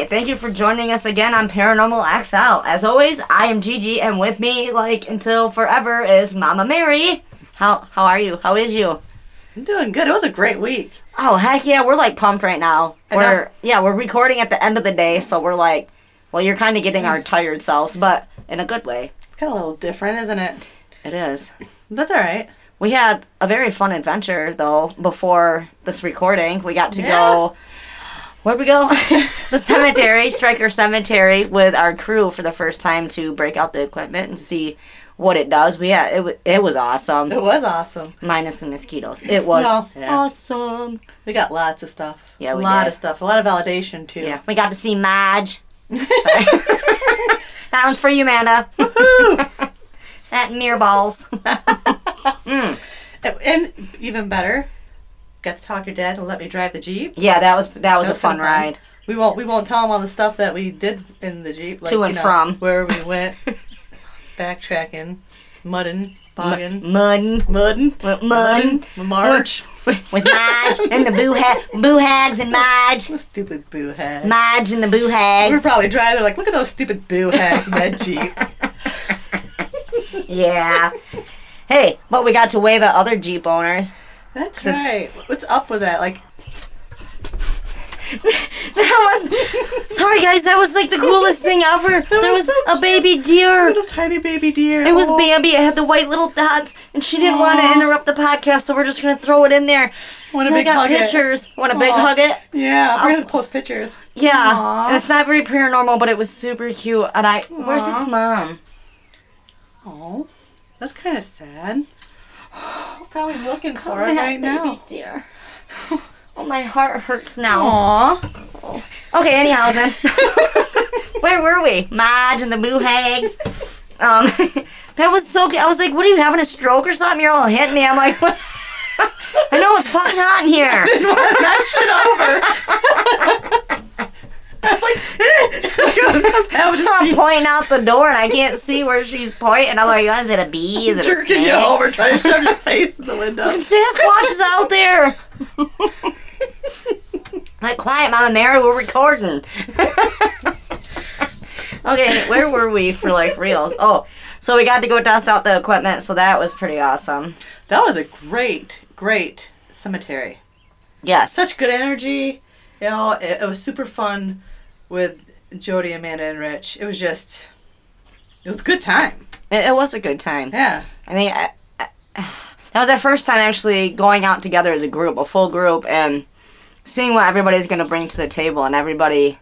right, thank you for joining us again on Paranormal XL. As always, I am Gigi, and with me, like until forever, is Mama Mary. How how are you? How is you? I'm doing good. It was a great week. Oh heck yeah, we're like pumped right now. I. We're yeah, we're recording at the end of the day, so we're like, well, you're kind of getting our tired selves, but in a good way. It's kind of a little different, isn't it? It is. That's all right. We had a very fun adventure though before this recording. We got to Yeah. go. Where'd we go? the cemetery, Striker Cemetery, with our crew for the first time to break out the equipment and see what it does. We yeah, it wa- it was awesome. It was awesome. Minus the mosquitoes, it was No, yeah. awesome. We got lots of stuff. Yeah, a lot did. of stuff. A lot of validation too. Yeah, we got to see Madge. That one's for you, Amanda. that mirror balls. And, mm. and even better, got to talk your dad and let me drive the jeep. Yeah, that was that was That a fun ride. We won't. We won't tell him all the stuff that we did in the jeep. Like, To and you know, from. where we went, backtracking, mudding, bogging, Muddin. mudding, mudding, March. with Madge and the boo ha- boo hags and Madge, Stupid boo hags. Madge and the boo hags. We're probably driving. Like, look at those stupid boo hags in that jeep. Yeah. Hey, but we got to wave at other Jeep owners. That's right. What's up with that? Like, That was sorry guys. That was like the coolest thing ever. There was was so a baby deer. little tiny baby deer. It was Oh. Bambi. It had the white little dots, and she didn't want to interrupt the podcast, so we're just gonna throw it in there. Want a And I big got hug it. pictures. Want a big hug it? Yeah, we're gonna post pictures. Yeah. It's not very paranormal, but it was super cute. And I, where's its mom? Oh, that's kind of sad. Probably looking for it right now. baby deer. Oh, my heart hurts now. Aw. Okay, anyhow then. Where were we? Madge and the Boo Hags. Um, that was so good. I was like, what are you having a stroke or something? You're all hitting me. I'm like, what? I know it's fucking hot in here. Shit over. I was like, eh. I was to I'm pointing out the door and I can't see where she's pointing. I'm like, is it a bee? Is it a snake? you over, trying to shove your face in the window. Sasquatch is out there. like, quiet, Mama Mary, we're recording. okay, where were we for like reals? Oh, so we got to go test out the equipment, so that was pretty awesome. That was a great, great cemetery. Yes. Such good energy. You know, it, it was super fun with Jody, Amanda, and Rich. It was just, it was a good time. It, it was a good time. Yeah. I think I, I, that was our first time actually going out together as a group, a full group, and seeing what everybody's going to bring to the table, and everybody.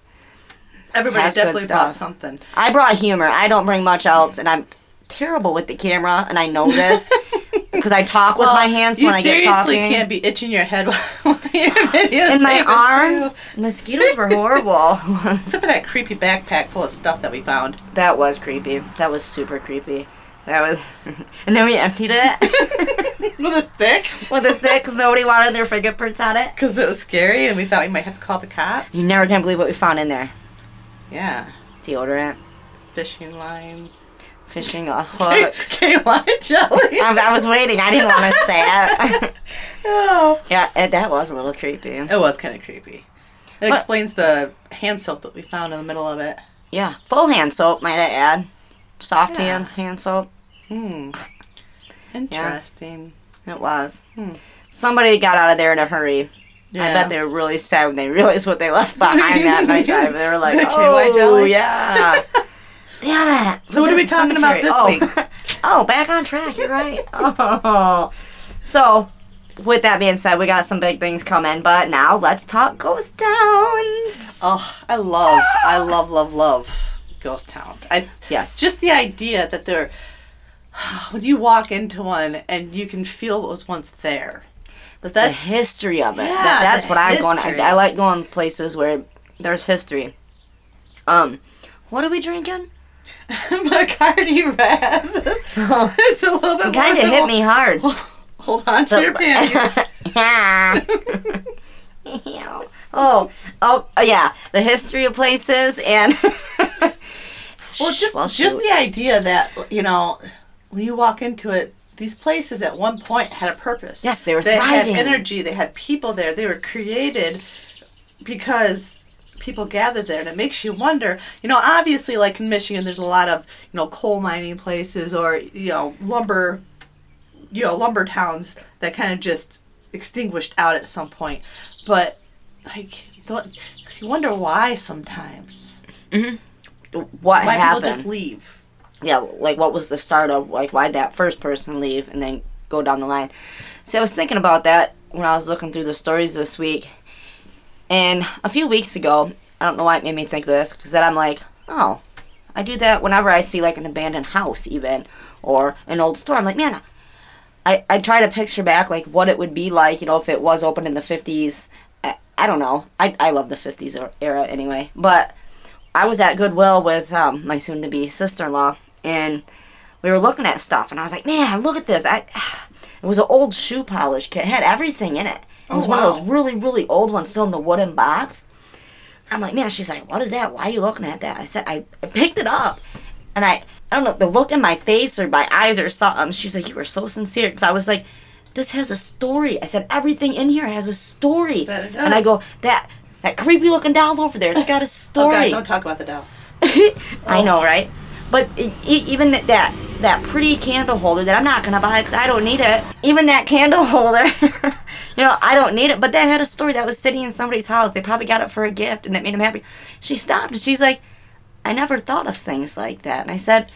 Everybody definitely brought something. I brought humor. I don't bring much else, and I'm terrible with the camera, and I know this because I talk with my hands when I get talking. You seriously can't be itching your head while you're videotaping, and my too. arms, mosquitoes were horrible. Except for that creepy backpack full of stuff that we found. that was creepy. That was super creepy. That was, and then we emptied it With a stick? with a stick because nobody wanted their fingerprints on it. Because it was scary and we thought we might have to call the cop. You never can believe what we found in there. Yeah. Deodorant, Fishing line. Fishing hooks. K-line jelly. I, I was waiting. I didn't want to say it. Oh. yeah, it, that was a little creepy. It was kind of creepy. It explains the hand soap that we found in the middle of it. Yeah, full hand soap, might I add. Soft Yeah. hands, hand soap. Hmm. Interesting. It was. Hmm. Somebody got out of there in a hurry. Yeah. I bet they were really sad when they realized what they left behind that night. They were like, KY "Oh, jelly." yeah, damn it." So what are we talking about this oh. week? oh, back on track. You're right. Oh, so with that being said, we got some big things coming. But now let's talk ghost towns. Oh, I love, I love, love, love ghost towns. I Yes, just the idea that they're when you walk into one and you can feel what was once there. But the history of it. Yeah, That- that's what I'm going. I, I like going places where there's history. Um, what are we drinking? Bacardi Raz. Oh. it's a little bit Kind of hit me hard. Hold on to your panties. yeah. Oh, oh, oh, yeah. The history of places and. Well, just Well, just the idea that you know, when you walk into it, these places at one point had a purpose. Yes, they were They thriving. had energy. They had people there. They were created because people gathered there, and it makes you wonder. You know, obviously, like in Michigan, there's a lot of you know coal mining places or you know lumber, you know lumber towns that kind of just extinguished out at some point. But like, don't, you wonder why sometimes. what Why happened? people just leave. yeah, like what was the start of like why that first person leave and then go down the line. See, I was thinking about that when I was looking through the stories this week, and a few weeks ago, I don't know why it made me think this because then I'm like, oh, I do that whenever I see like an abandoned house even or an old store. I'm like, man, I I try to picture back like what it would be like, you know, if it was open in the 50s. I, I don't know. I I love the 50s er- era anyway, but. I was at Goodwill with um, my soon-to-be sister-in-law, and we were looking at stuff, and I was like, "Man, look at this!" I, it was an old shoe polish kit. It had everything in it. It was Oh, one of those oh, really, really old ones, still in the wooden box. I'm like, "Man," she's like, "What is that? Why are you looking at that?" I said, "I, I picked it up, and I, I don't know, the look in my face or my eyes or something." She's like, "You were so sincere," because I was like, "This has a story." I said, "Everything in here has a story," it and I go, "That." That creepy looking doll over there, it's got a Oh story. God, don't talk about the dolls. I know, right? But e- e- even that, that that pretty candle holder that I'm not gonna buy because I don't need it. Even that candle holder, you know, I don't need it. But that had a story that was sitting in somebody's house. They probably got it for a gift, and that made them happy. She stopped and she's like, "I never thought of things like that." And I said,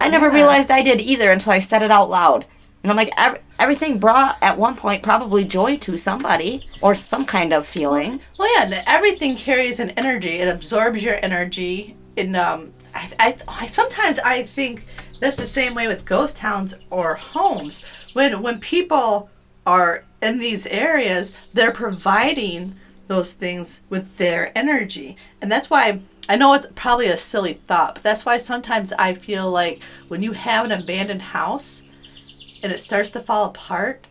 "I never Yeah. realized I did either until I said it out loud." And I'm like, Ev- everything brought at one point probably joy to somebody or some kind of feeling. Well, yeah, everything carries an energy. It absorbs your energy. And um, I, I, I sometimes I think that's the same way with ghost towns or homes. When when people are in these areas, they're providing those things with their energy, and that's why. I know it's probably a silly thought, but that's why sometimes I feel like when you have an abandoned house and it starts to fall apart,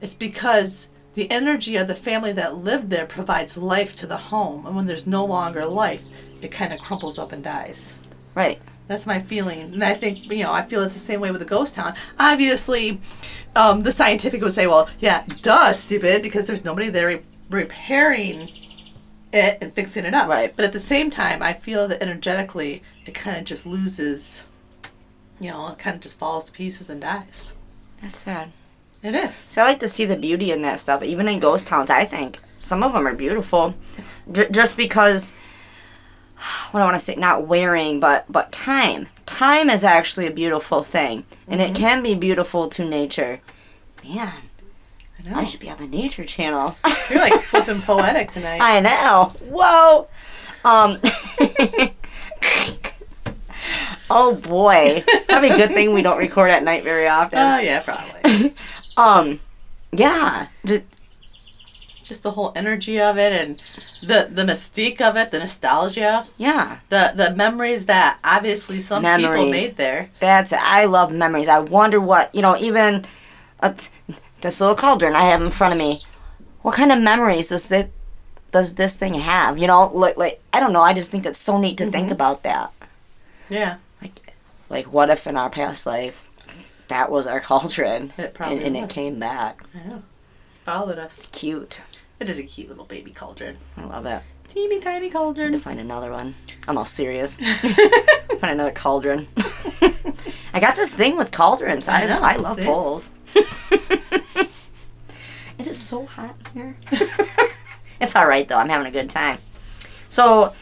it's because the energy of the family that lived there provides life to the home. And when there's no longer life, it kind of crumples up and dies. Right. That's my feeling. And I think, you know, I feel it's the same way with a ghost town. Obviously, um, the scientific would say, well, yeah, duh, stupid, because there's nobody there re- repairing it and fixing it up. Right. But at the same time, I feel that energetically, it kind of just loses, you know, it kind of just falls to pieces and dies. That's sad. It is. So I like to see the beauty in that stuff, even in ghost towns. I think some of them are beautiful, J- just because. What I want to say? Not wearing, but but time. Time is actually a beautiful thing, and it can be beautiful to nature. Man, I know. I should be on the Nature Channel. You're like flipping poetic tonight. I know. Whoa. Um. oh boy, probably a good thing we don't record at night very often. Oh yeah, probably. um. Yeah. Just the whole energy of it and the the mystique of it, the nostalgia, yeah. the the memories that obviously some people made there. That's I love memories. I wonder what you know. Even uh, this little cauldron I have in front of me. What kind of memories does that does this thing have? You know, like like I don't know. I just think that's so neat to think about that. Yeah, Like, like what if in our past life that was our cauldron it probably and, and it came back? I know. Followed us. Cute. It is a cute little baby cauldron. I love it. Teeny tiny cauldron. To find another one. I'm all serious. find another cauldron. I got this thing with cauldrons. I I know, I love bowls. it is so hot here. it's all right though. I'm having a good time. So,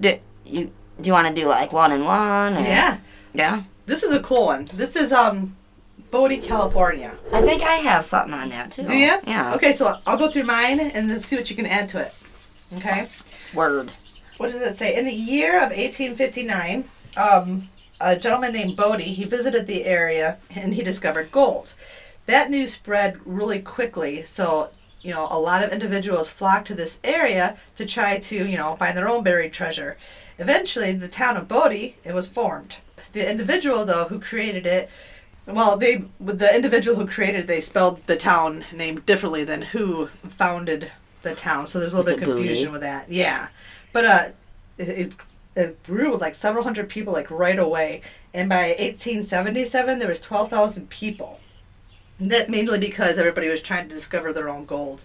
do you do you want to do like one and one? Or? Yeah, Yeah. this is a cool one. This is um, Bodie, California. I think I have something on that too. Do you? Yeah. Okay, so I'll go through mine and then see what you can add to it. Okay. Word. what does it say? In the year of 1859, um, a gentleman named Bodie, he visited the area and he discovered gold. That news spread really quickly, so you know a lot of individuals flocked to this area to try to you know find their own buried treasure. Eventually, the town of Bodie it was formed. The individual though who created it, well, they the individual who created it, they spelled the town name differently than who founded the town. So there's a little bit of confusion Bodie? with that. Yeah, but uh, it, it it grew with like several hundred people like right away, and by 1877 there was 12,000 people. That mainly because everybody was trying to discover their own gold.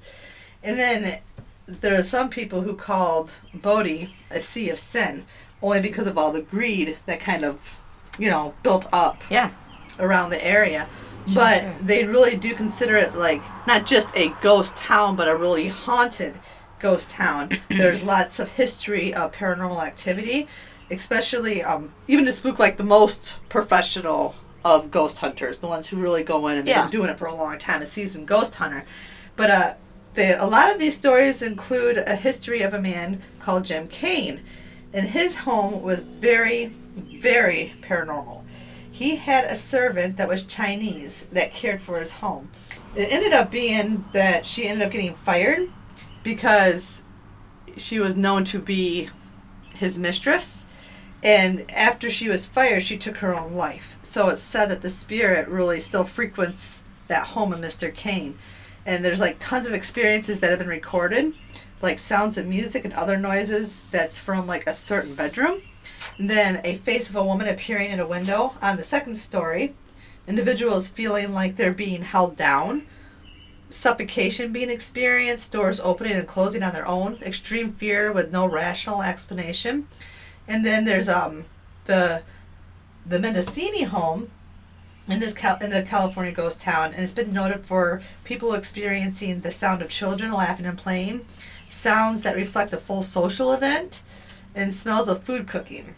And then there are some people who called Bodie a sea of sin, only because of all the greed that kind of, you know, built up Yeah. Around the area. But Sure. they really do consider it like not just a ghost town, but a really haunted ghost town. There's lots of history of paranormal activity, especially um, even to spook like the most professional of ghost hunters, the ones who really go in and they've been doing it for a long time, a seasoned ghost hunter. But uh, the, a lot of these stories include a history of a man called Jim Cain, and his home was very, very paranormal. He had a servant that was Chinese that cared for his home. It ended up being that she ended up getting fired because she was known to be his mistress. And after she was fired, she took her own life. So it's said that the spirit really still frequents that home of Mr. Cain. And there's like tons of experiences that have been recorded, like sounds of music and other noises that's from like a certain bedroom. Then a face of a woman appearing in a window on the second story. Individuals feeling like they're being held down. Suffocation being experienced, doors opening and closing on their own, extreme fear with no rational explanation. And then there's um the the Mendocini home in this Cal- in the California ghost town, and it's been noted for people experiencing the sound of children laughing and playing, sounds that reflect a full social event, and smells of food cooking.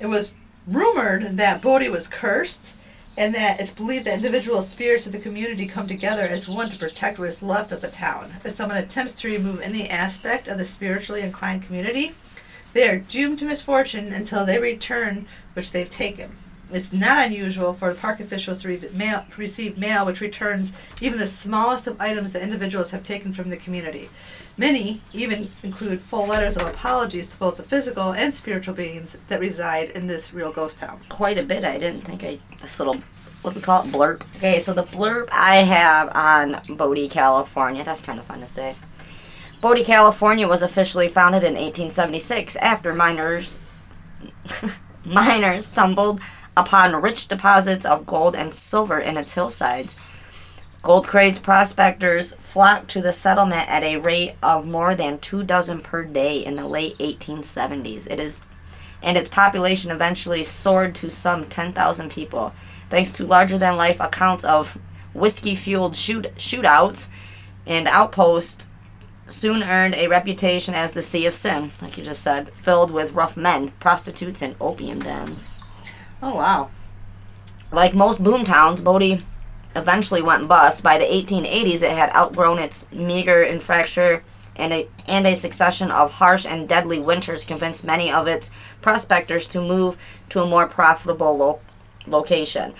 It was rumored that Bodie was cursed, and that it's believed that individual spirits of the community come together as one to protect what is left of the town. If someone attempts to remove any aspect of the spiritually inclined community, they are doomed to misfortune until they return which they've taken. It's not unusual for park officials to re- mail, receive mail which returns even the smallest of items that individuals have taken from the community. Many even include full letters of apologies to both the physical and spiritual beings that reside in this real ghost town. quite a bit. I didn't think I this little what do we call it blurb. Okay, so the blurb I have on Bodie, California. That's kind of fun to say. Bodie, California was officially founded in 1876 after miners miners stumbled upon rich deposits of gold and silver in its hillsides. Gold crazed prospectors flocked to the settlement at a rate of more than two dozen per day in the late 1870s. It is and its population eventually soared to some 10,000 people, thanks to larger than life accounts of whiskey fueled shoot- shootouts and outposts. Soon earned a reputation as the Sea of Sin, like you just said, filled with rough men, prostitutes, and opium dens. Oh wow. Like most boom towns, Bodie eventually went bust. By the 1880s, it had outgrown its meager infrastructure, and a, and a succession of harsh and deadly winters convinced many of its prospectors to move to a more profitable lo- location.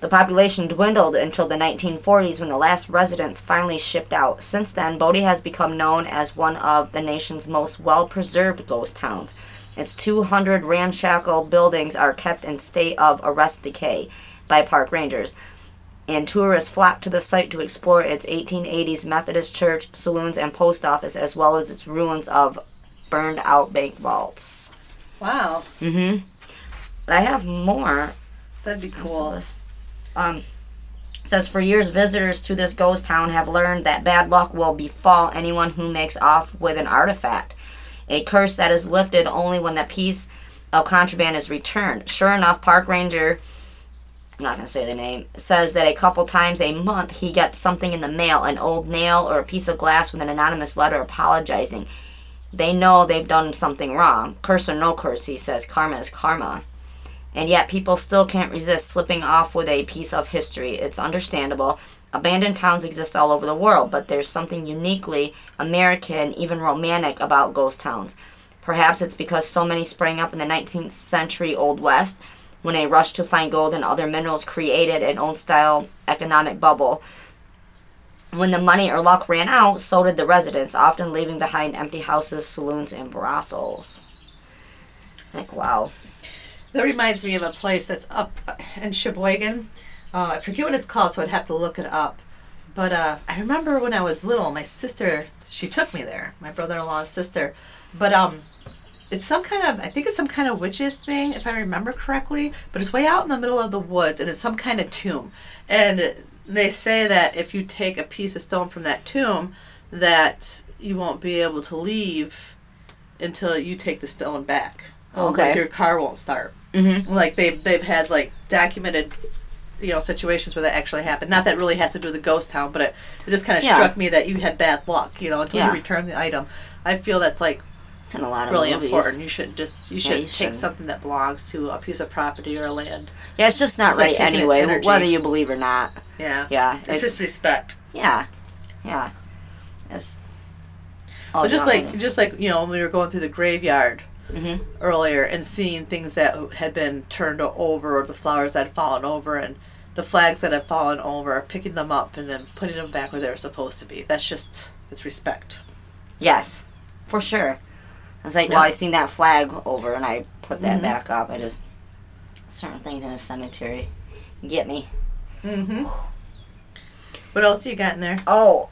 The population dwindled until the 1940s when the last residents finally shipped out. Since then, Bodie has become known as one of the nation's most well preserved ghost towns. Its 200 ramshackle buildings are kept in state of arrest decay by park rangers, and tourists flock to the site to explore its 1880s Methodist church, saloons, and post office, as well as its ruins of burned out bank vaults. Wow. Mm-hmm. I have more That'd be cool. um, says for years, visitors to this ghost town have learned that bad luck will befall anyone who makes off with an artifact. A curse that is lifted only when the piece of contraband is returned. Sure enough, park ranger, I'm not going to say the name, says that a couple times a month he gets something in the mail an old nail or a piece of glass with an anonymous letter apologizing. They know they've done something wrong. Curse or no curse, he says, karma is karma. And yet people still can't resist slipping off with a piece of history. It's understandable. Abandoned towns exist all over the world, but there's something uniquely American, even romantic about ghost towns. Perhaps it's because so many sprang up in the 19th century Old West when a rush to find gold and other minerals created an old style economic bubble. When the money or luck ran out, so did the residents, often leaving behind empty houses, saloons, and brothels. Like wow. That reminds me of a place that's up in Sheboygan. Uh, I forget what it's called, so I'd have to look it up. But uh, I remember when I was little, my sister she took me there. My brother-in-law's sister, but um, it's some kind of I think it's some kind of witches thing if I remember correctly. But it's way out in the middle of the woods, and it's some kind of tomb. And they say that if you take a piece of stone from that tomb, that you won't be able to leave until you take the stone back. Okay. Like your car won't start. Mm-hmm. Like they've they've had like documented, you know, situations where that actually happened. Not that really has to do with the ghost town, but it, it just kind of Yeah. struck me that you had bad luck, you know, until Yeah. you return the item. I feel that's like It's in a lot of really movies. important. You should just you should you take shouldn't. something that belongs to a piece of property or a land. Yeah, it's just not It's right its anyway, whether you believe or not. Yeah. Yeah, It's, it's, just respect. yeah, yeah. It's. all But just like it. just like you know when we were going through the graveyard Mhm. earlier and seeing things that had been turned over or the flowers that had fallen over and the flags that had fallen over, picking them up and then putting them back where they were supposed to be. That's just it's respect. Yes, for sure. I was like, well, I seen that flag over, and I put that Mhm. back up. I just certain things in a cemetery get me. Mm-hmm. What else you got in there? Oh,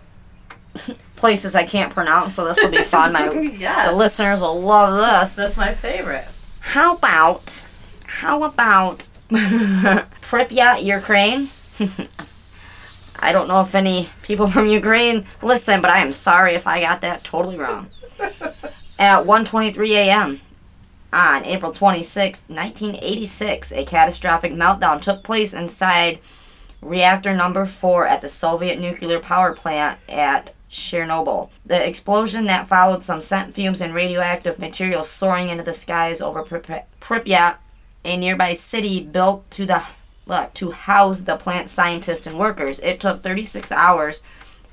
places I can't pronounce, so this will be fun. My yes, the listeners will love this. that's my favorite. How about how about Pripyat, Ukraine? I don't know if any people from Ukraine listen, but I am sorry if I got that totally wrong. At 1:23 a.m. on April 26, 1986, a catastrophic meltdown took place inside reactor number 4 at the Soviet nuclear power plant at Chernobyl. The explosion that followed some sent fumes and radioactive material soaring into the skies over Pripyat, a nearby city built to the uh, to house the plant scientists and workers. It took 36 hours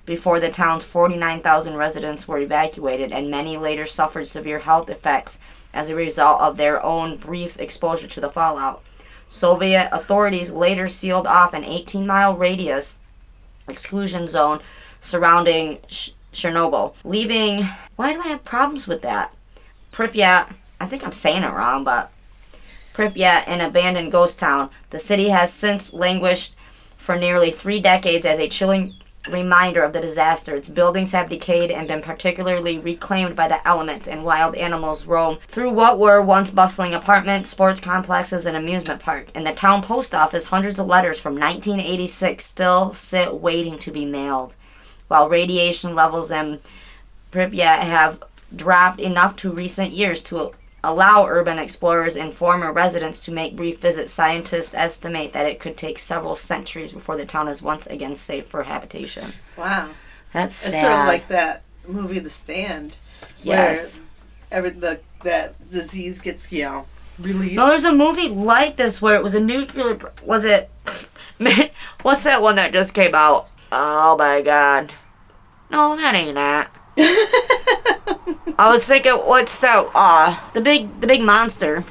before the town's 49,000 residents were evacuated, and many later suffered severe health effects as a result of their own brief exposure to the fallout. Soviet authorities later sealed off an 18 mile radius exclusion zone surrounding Sh- Chernobyl, leaving. Why do I have problems with that? Pripyat, I think I'm saying it wrong, but Pripyat, an abandoned ghost town. The city has since languished for nearly three decades as a chilling reminder of the disaster. Its buildings have decayed and been particularly reclaimed by the elements, and wild animals roam through what were once bustling apartments, sports complexes, and amusement park. In the town post office, hundreds of letters from 1986 still sit waiting to be mailed, while radiation levels in Pripyat have dropped enough to recent years to allow urban explorers and former residents to make brief visits. Scientists estimate that it could take several centuries before the town is once again safe for habitation. Wow, That's it's sort of like that movie, The Stand. yes. Where every the that disease gets you know released. No, there's a movie like this where it was a nuclear. Was it? What's that one that just came out? Oh my god. No, that ain't that. I was thinking, what's that? Uh, the big, the big monster.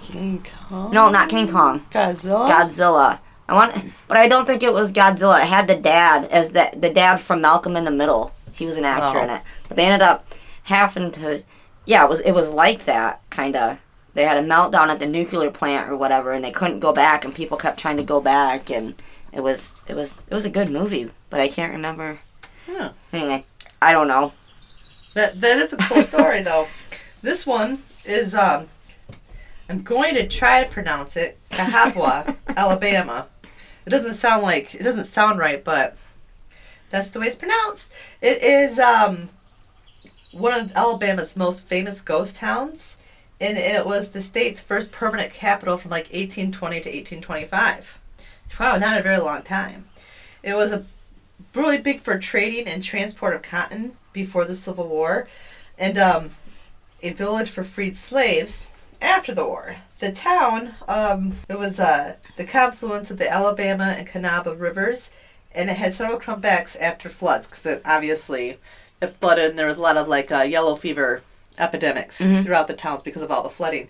King Kong. No, not King Kong. Godzilla. Godzilla. I want, but I don't think it was Godzilla. It had the dad as the the dad from Malcolm in the Middle. He was an actor Oh. in it, but they ended up having to. Yeah, it was it was like that kind of. They had a meltdown at the nuclear plant or whatever, and they couldn't go back, and people kept trying to go back, and it was it was it was a good movie, but I can't remember. Huh. Anyway, I don't know. That that is a cool story though. This one is um I'm going to try to pronounce it. Cahapua, Alabama. It doesn't sound like it doesn't sound right, but that's the way it's pronounced. It is um one of Alabama's most famous ghost towns, and it was the state's first permanent capital from like 1820 to 1825. Wow, not a very long time. It was a really big for trading and transport of cotton before the Civil War, and um, a village for freed slaves after the war. The town, um, it was uh, the confluence of the Alabama and Cahaba rivers, and it had several comebacks after floods because it obviously it flooded and there was a lot of like uh, yellow fever epidemics Mhm. throughout the towns because of all the flooding.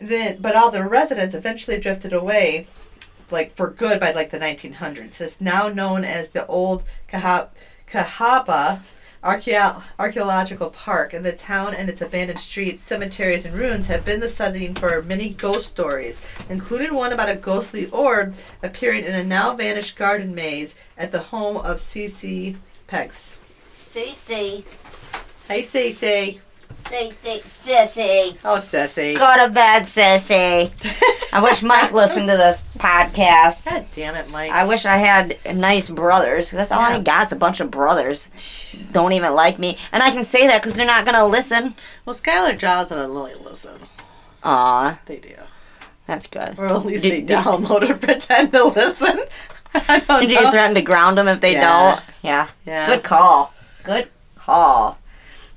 Then, but all the residents eventually drifted away like for good by like the 1900s. It's now known as the old Caha- Cahaba archeo- archaeological park, and the town and its abandoned streets, cemeteries, and ruins have been the setting for many ghost stories, including one about a ghostly orb appearing in a now vanished garden maze at the home of C.C. Pegues. Cece. Hey, Cece. Cece. Sissy. Oh, Cece. Go to bed, Sissy. I wish Mike listened to this podcast. God damn it, Mike. I wish I had nice brothers, because that's all I Yeah. got is a bunch of brothers. Don't even like me. And I can say that because they're not going to listen. well, Skylar Jaws and Lily listen. Aw, They do. that's good. Or at least Did- they did- download or pretend to listen. I don't Did know. you threaten to ground them if they Yeah. don't? Yeah. Yeah. Good call. Good call.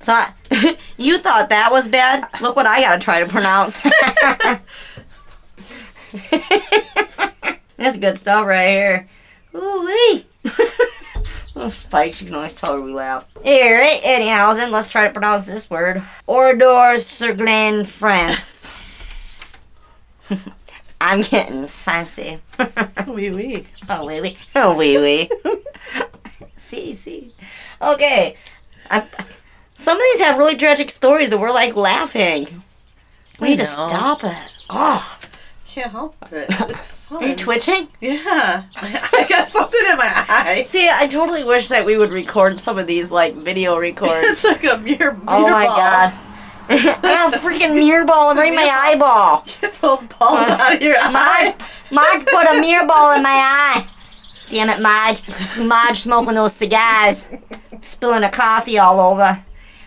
So I- you thought that was bad? Look what I gotta try to pronounce. That's good stuff right here. Ooh wee. Little spikes, you can always tell her we laugh. Alright, anyhow, then let's try to pronounce this word. Oradour-sur-Glane France. I'm getting fancy. Wee wee. Oh, wee wee. Oh, wee wee. see, see. Okay. I, some of these have really tragic stories and we're like laughing. We I need to stop it. Oh, Can't help it. It's fun. are you twitching? Yeah. I got something in my eye. See, I totally wish that we would record some of these like video records. It's like a mirror. Ball. Oh my god. I got a freaking mirror ball in my eyeball. Get those balls uh, out of your eye. Marge, Marge put a mirror ball in my eye. Damn it, Marge. Marge smoking those cigars. Spilling a coffee all over.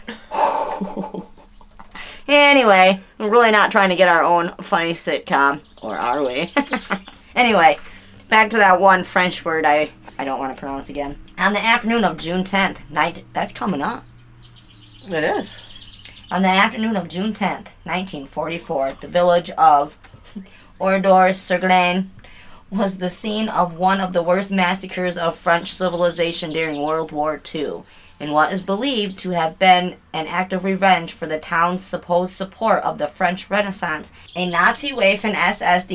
anyway, we're really not trying to get our own funny sitcom. Or are we? anyway, back to that one French word I, I don't want to pronounce again. On the afternoon of June 10th, night, that's coming up. It is. On the afternoon of June 10th, 1944, the village of Oradour-sur-Glane was the scene of one of the worst massacres of French civilization during World War II, in what is believed to have been an act of revenge for the town's supposed support of the French Renaissance. A Nazi Waffen SS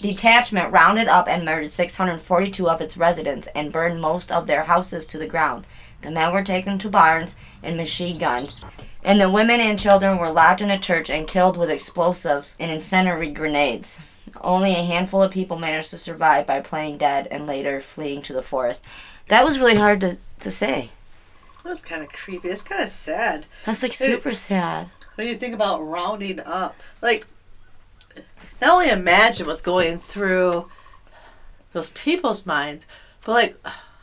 detachment rounded up and murdered 642 of its residents and burned most of their houses to the ground. The men were taken to barns and machine gunned, and the women and children were locked in a church and killed with explosives and incendiary grenades. Only a handful of people managed to survive by playing dead and later fleeing to the forest. That was really hard to, to say. That's kind of creepy. It's kind of sad That's like super sad. when you think about rounding up. Like, not only imagine what's going through those people's minds, but like,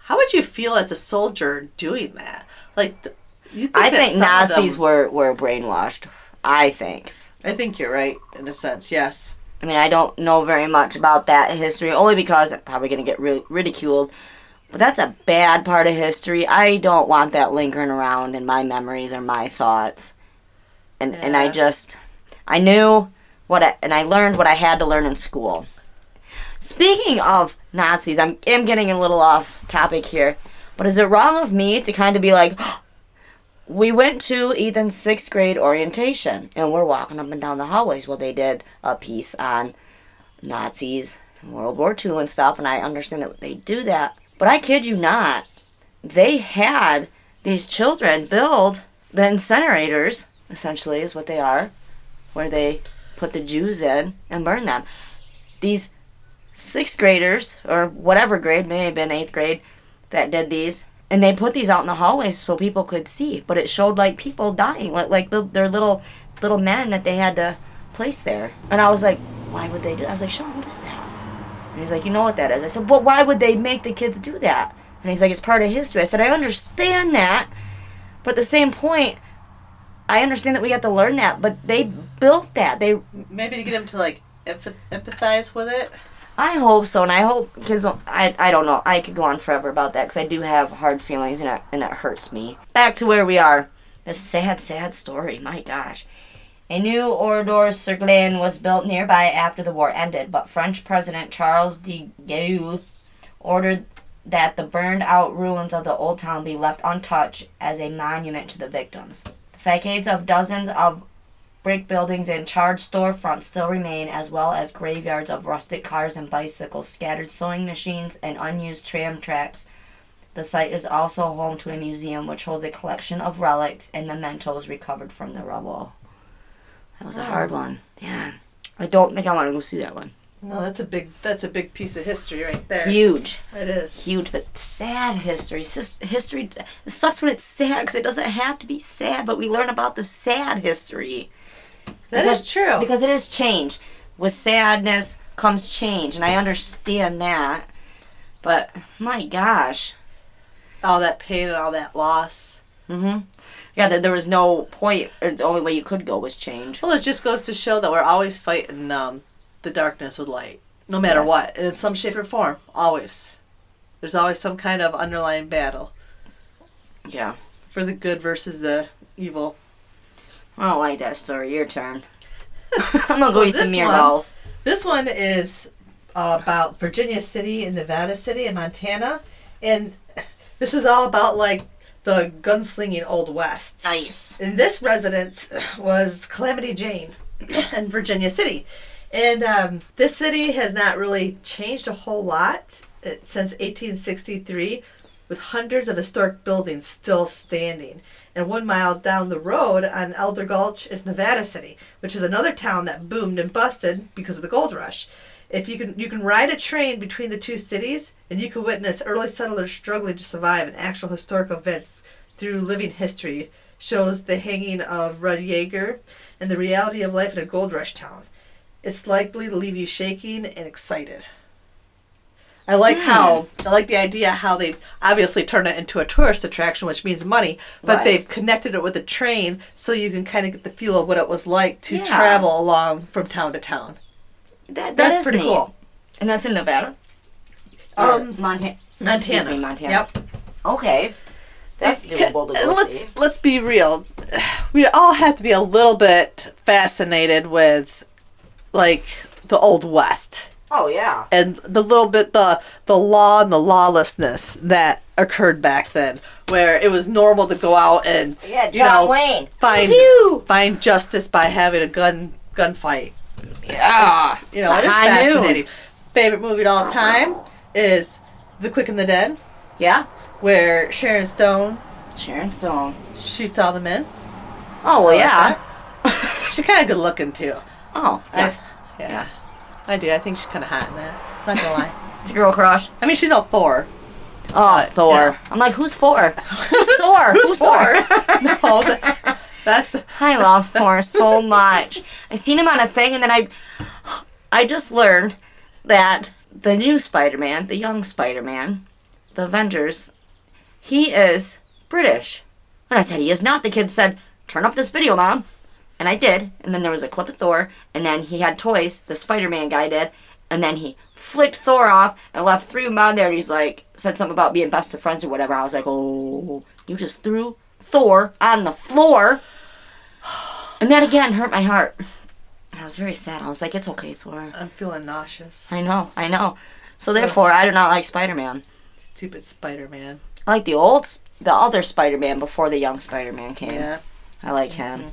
how would you feel as a soldier doing that? Like, th- you think I think Nazis them- were, were brainwashed. I think. I think you're right in a sense. Yes. I mean, I don't know very much about that history, only because I'm probably going to get ri- ridiculed. But that's a bad part of history. I don't want that lingering around in my memories or my thoughts. And and I just I knew what I, and I learned what I had to learn in school. Speaking of Nazis, I'm am getting a little off topic here, but is it wrong of me to kind of be like, we went to Ethan's sixth grade orientation, and we're walking up and down the hallways. Well, they did a piece on Nazis, and World War II, and stuff, and I understand that they do that. But I kid you not, they had these children build the incinerators, essentially, is what they are, where they put the Jews in and burn them. These sixth graders, or whatever grade, may have been eighth grade, that did these, and they put these out in the hallways so people could see. But it showed like people dying, like like the, their little little men that they had to place there. And I was like, why would they do? That? I was like, Sean, what is that? And he's like, you know what that is? I said, but why would they make the kids do that? And he's like, it's part of history. I said, I understand that, but at the same point, I understand that we have to learn that. But they built that. They Maybe to get him to like empathize with it. I hope so, and I hope kids. Don't, I I don't know. I could go on forever about that because I do have hard feelings, and it and it hurts me. Back to where we are. This sad, sad story. My gosh. A new Oradour-sur-Glane was built nearby after the war ended, but French President Charles de Gaulle ordered that the burned out ruins of the old town be left untouched as a monument to the victims. The facades of dozens of brick buildings and charred storefronts still remain, as well as graveyards of rustic cars and bicycles, scattered sewing machines, and unused tram tracks The site is also home to a museum which holds a collection of relics and mementos recovered from the rubble. That was a hard one. Yeah. I don't think I want to go see that one. No, that's a big that's a big piece of history right there. Huge. It is. Huge, but sad history. It's just history. It sucks when it's sad because it doesn't have to be sad, but we learn about the sad history. That is true. Because it is change. With sadness comes change, and I understand that. But my gosh. all that pain and all that loss. Mm-hmm. Yeah, there, there was no point. Or the only way you could go was change. Well, it just goes to show that we're always fighting um, the darkness with light, no matter Yes. what, in some shape or form. Always. There's always some kind of underlying battle Yeah. for the good versus the evil. I don't like that story. Your turn. I'm gonna go Well, eat some one- This one is uh, about Virginia City and Nevada City in Montana, and this is all about like the gunslinging Old West. Nice. And this residence was Calamity Jane in Virginia City. And um, this city has not really changed a whole lot uh, since 1863, with hundreds of historic buildings still standing. And one mile down the road on Alder Gulch is Nevada City, which is another town that boomed and busted because of the gold rush. If you can, you can ride a train between the two cities, and you can witness early settlers struggling to survive and actual historical events through living history. Shows the hanging of Red Yeager and the reality of life in a gold rush town. It's likely to leave you shaking and excited. I like how I like the idea how they obviously turn it into a tourist attraction, which means money, but Right. they've connected it with a train so you can kind of get the feel of what it was like to Yeah. travel along from town to town. That, that That's is pretty neat. cool. And that's in Nevada. Um, Montana. Montana. Me, Montana. Yep. Okay. That's doable to go let's see. let's be real. We all have to be a little bit fascinated with like the old west Oh yeah. and the little bit the the law and the lawlessness that occurred back then where it was normal to go out and Yeah, you know Wayne. find Pew! find justice by having a gun gunfight. Yeah. It's, you know, it is fascinating. Favorite movie of all time is The Quick and the Dead, Yeah. where Sharon Stone Sharon Stone. shoots all the men. Oh well, yeah. She's kind of good looking too. Oh yeah. I, yeah. I do. I think she's kind of hot in that. Not gonna lie. It's a girl crush. I mean, she's not Thor. Oh, Thor. yeah. I'm like, who's for? Who's Thor? Who's Thor? no, that, that's the. I love Thor so much. I seen him on a thing, and then I, I just learned that the new Spider-Man, the young Spider-Man, the Avengers, he is British. And I said he is not. The kid said, "Turn up this video, mom," and I did. And then there was a clip of Thor, and then he had toys. The Spider-Man guy did, and then he flicked Thor off and left three of them on there. And he's like, said something about being best of friends or whatever. I was like, "Oh, you just threw Thor on the floor." And that again hurt my heart. I was very sad. I was like, it's okay, Thor. I'm feeling nauseous. I know, I know. So therefore, I do not like Spider-Man. Stupid Spider Man. I like the old, the other Spider-Man before the young Spider-Man came. Yeah. I like him. Mm-hmm.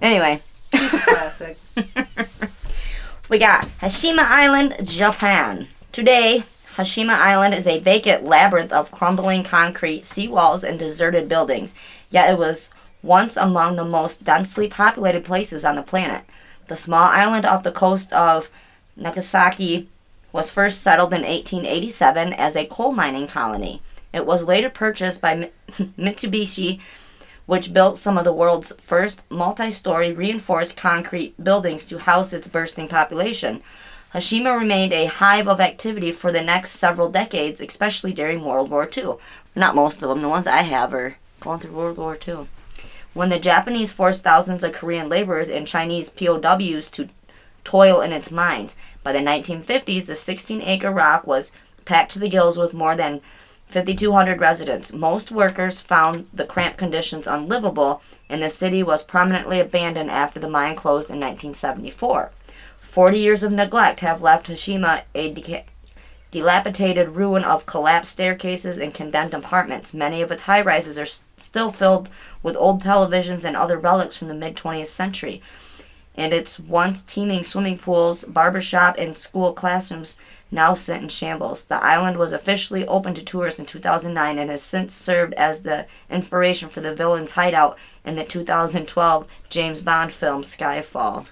Anyway, He's a classic. we got Hashima Island, Japan. Today, Hashima Island is a vacant labyrinth of crumbling concrete, seawalls, and deserted buildings. Yet it was once among the most densely populated places on the planet. The small island off the coast of Nagasaki was first settled in 1887 as a coal mining colony. It was later purchased by Mitsubishi, which built some of the world's first multi story reinforced concrete buildings to house its bursting population. Hashima remained a hive of activity for the next several decades, especially during World War II. Not most of them, the ones I have are going through World War II. When the Japanese forced thousands of Korean laborers and Chinese POWs to toil in its mines. By the 1950s, the 16 acre rock was packed to the gills with more than 5,200 residents. Most workers found the cramped conditions unlivable, and the city was permanently abandoned after the mine closed in 1974. Forty years of neglect have left Hashima a dilapidated ruin of collapsed staircases and condemned apartments. Many of its high rises are s- still filled with old televisions and other relics from the mid 20th century. and its once teeming swimming pools, barbershop, and school classrooms now sit in shambles. The island was officially opened to tourists in 2009 and has since served as the inspiration for the villain's hideout in the 2012 James Bond film Skyfall.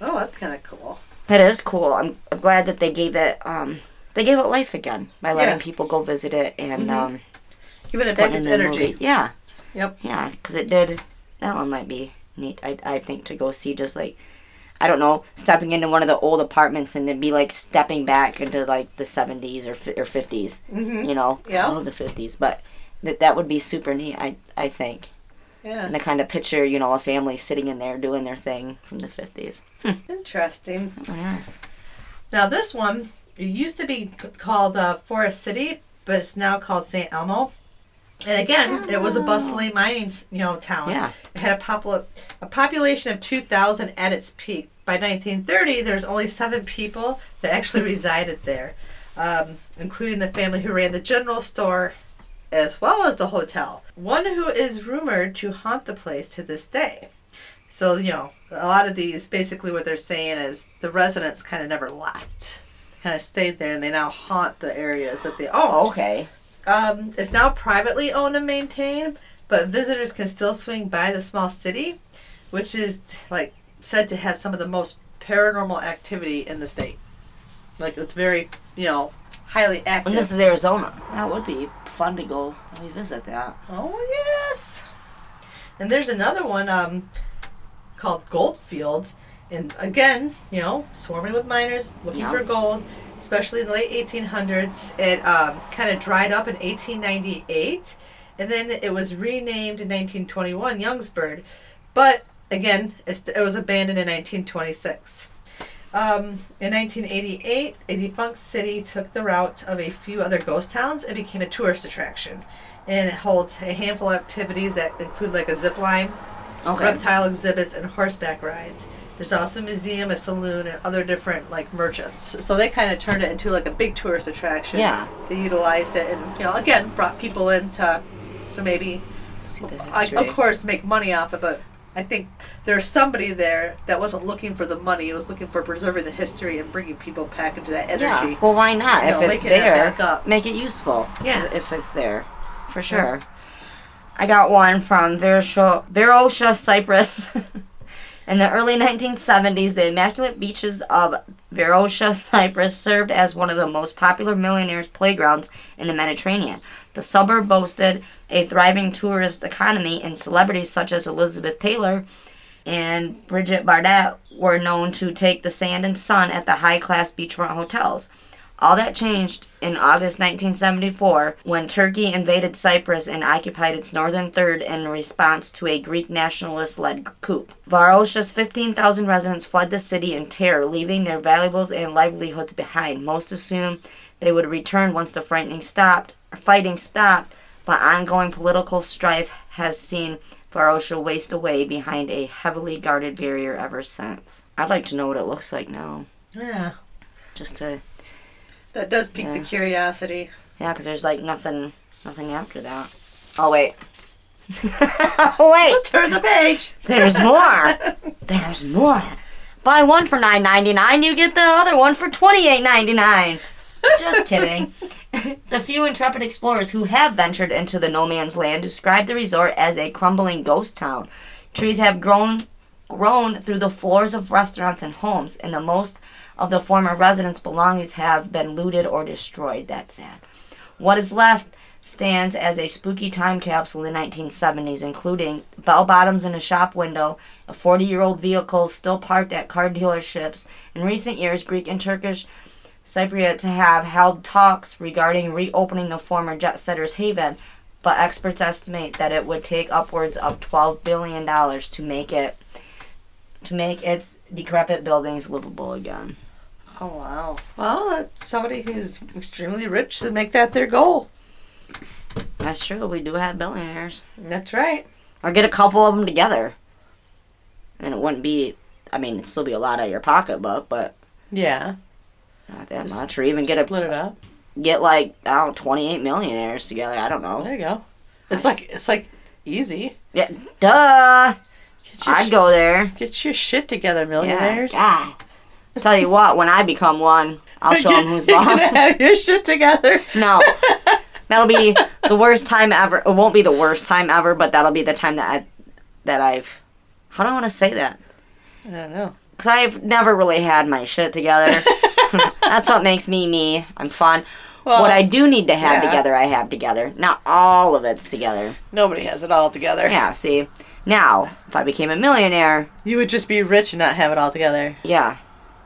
Oh, that's kind of cool. That is cool. I'm I'm glad that they gave it um, they gave it life again by letting Yeah. Mm-hmm. people go visit it and um, Giving it back its energy. movie. Yeah. Yep. Yeah, because it did. That one might be neat. I, I think to go see just like, I don't know, stepping into one of the old apartments and it'd be like stepping back into like the 70s or, fi- or 50s. Mhm. You know? Yeah. I love the 50s. But that, that would be super neat, I, I think. Yeah. And to kind of picture, you know, a family sitting in there doing their thing from the 50s. Interesting. Yes. Now this one, it used to be called uh, Forest City, but it's now called St. Elmo. And again, it was a bustling mining, you know, town. Yeah. It had a, popul- a population of 2,000 at its peak. By 1930, there's only seven people that actually resided there, um, including the family who ran the general store as well as the hotel. One who is rumored to haunt the place to this day. So, you know, a lot of these, basically what they're saying is the residents kind of never left. Kind of stayed there and they now haunt the areas that they own. Oh, okay. Um, it's now privately owned and maintained, but visitors can still swing by the small city, which is like said to have some of the most paranormal activity in the state. Like it's very, you know, highly active. And this is Arizona. That would be fun to go revisit that. Oh yes. And there's another one um, called Goldfield, and again, you know, swarming with miners looking Yeah. for gold, especially in the late 1800s. It um, kind of dried up in 1898, and then it was renamed in 1921 Youngsburg, but again, it was abandoned in 1926. Um, in 1988, a defunct city took the route of a few other ghost towns and became a tourist attraction. And it holds a handful of activities that include like a zip line, Okay. reptile exhibits, and horseback rides. There's also a museum, a saloon, and other different like merchants. So they kind of turned it into like a big tourist attraction. Yeah. They utilized it, and you know, again, brought people in to, so maybe, See the like, of course, make money off of it. But I think there's somebody there that wasn't looking for the money; it was looking for preserving the history and bringing people back into that energy. Yeah. Well, why not? You if know, it's it there, up. make it useful. Yeah. If it's there, for sure. I got one from Varosha, Varosha Cyprus. In the early 1970s, the immaculate beaches of Varosha, Cyprus served as one of the most popular millionaires' playgrounds in the Mediterranean. The suburb boasted a thriving tourist economy, and celebrities such as Elizabeth Taylor and Brigitte Bardot were known to take the sand and sun at the high class beachfront hotels. All that changed in August 1974 when Turkey invaded Cyprus and occupied its northern third in response to a Greek nationalist led coup. Varosha's 15,000 residents fled the city in terror, leaving their valuables and livelihoods behind. Most assumed they would return once the frightening stopped, fighting stopped, but ongoing political strife has seen Varosha waste away behind a heavily guarded barrier ever since. I'd like to know what it looks like now, Yeah, just to that does pique the curiosity. Yeah, because there's like nothing, nothing after that. Oh wait, wait, Turn the page. there's more. There's more. Buy one for nine ninety nine, you get the other one for twenty eight ninety nine. Just kidding. the few intrepid explorers who have ventured into the no man's land describe the resort as a crumbling ghost town. Trees have grown grown through the floors of restaurants and homes, and the most of the former residents' belongings have been looted or destroyed. That's sad. What is left stands as a spooky time capsule in the 1970s, including bell bottoms in a shop window, a 40 year old vehicle still parked at car dealerships. In recent years, Greek and Turkish Cypriots have held talks regarding reopening the former jet setter's haven, but experts estimate that it would take upwards of $12 billion to make it to make its decrepit buildings livable again. Oh wow. Well, somebody who's extremely rich should make that their goal. That's true. We do have billionaires. That's right. Or get a couple of them together. And it wouldn't be, I mean, it'd still be a lot out of your pocketbook, but Yeah. Not that much. Or even get a Split it up. get like I don't know, 28 millionaires together. I don't know. There you go. It's like it's like easy. Yeah, duh. I'd sh- go there. Get your shit together, millionaires. Yeah. God. Tell you what, when I become one, I'll show them who's You're boss. gonna have your shit together. No. That'll be the worst time ever. It won't be the worst time ever, but that'll be the time that I, that I've. How do I want to say that? I don't know. Because I've never really had my shit together. That's what makes me me. I'm fun. Well, what I do need to have yeah. together, I have together. Not all of it's together. nobody has it all together. Yeah, see? Now, if I became a millionaire, You would just be rich and not have it all together, yeah,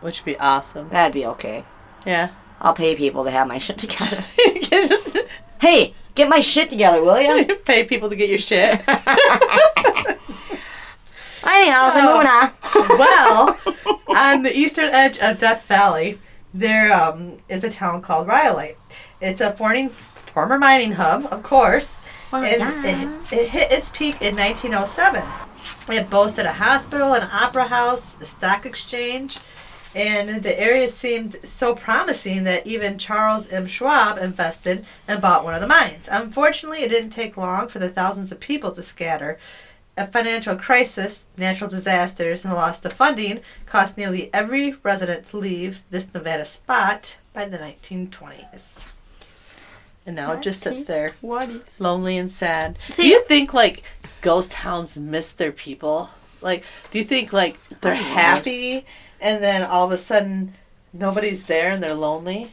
which would be awesome. that'd be okay. Yeah. I'll pay people to have my shit together. just hey, get my shit together, will you? pay people to get your shit. Anyhow, so Oh. moving on. well, on the eastern edge of Death Valley, there um, is a town called Rhyolite. It's a forning, former mining hub, of course. Well, It, yeah. it, it hit its peak in 1907. It boasted a hospital, an opera house, a stock exchange, and the area seemed so promising that even Charles M. Schwab invested and bought one of the mines. Unfortunately, it didn't take long for the thousands of people to scatter. A financial crisis, natural disasters, and the loss of funding caused nearly every resident to leave this Nevada spot by the 1920s. And now it just sits there, lonely and sad. See- do you think like ghost towns miss their people? Like, do you think like they're I don't know. happy and then all of a sudden nobody's there and they're lonely?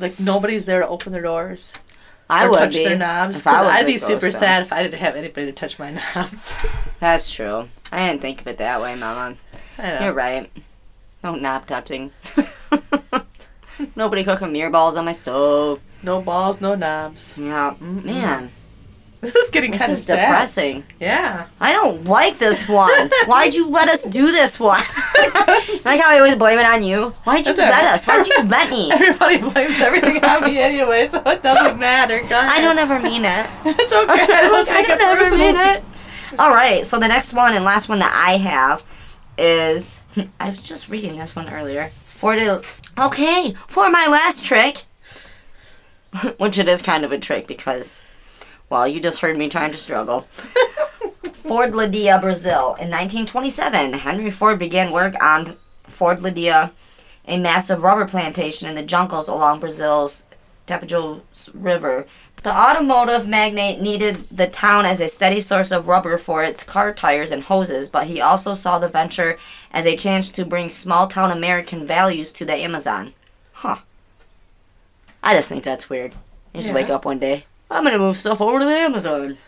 Like nobody's there to open their doors I would touch be. their knobs. if I Because was I'd be super sad if I didn't have anybody to touch my knobs. That's true. I didn't think of it that way, Mama. I know. You're right. No knob touching. Nobody cooking mirror balls on my stove. No balls, no knobs. Yeah, man, This is getting kind of depressing. Yeah. I don't like this one. Why'd you let us do this one? like how I always blame it on you. Why'd you That's let right. us? Why'd you let me? Everybody blames everything on me anyway, so it doesn't matter. Go I don't ever mean it. It's okay. I don't I don't ever mean it. All right, so the next one and last one that I have is I was just reading this one earlier. For the okay, for my last trick, which it is kind of a trick because, well, you just heard me trying to struggle. Ford Ladia, Brazil. In 1927, Henry Ford began work on Ford Ladia, a massive rubber plantation in the jungles along Brazil's Tapajós River. The automotive magnate needed the town as a steady source of rubber for its car tires and hoses, but he also saw the venture as a chance to bring small town American values to the Amazon. Huh. I just think that's weird. You just Yeah. wake up one day, I'm gonna move stuff over to the Amazon.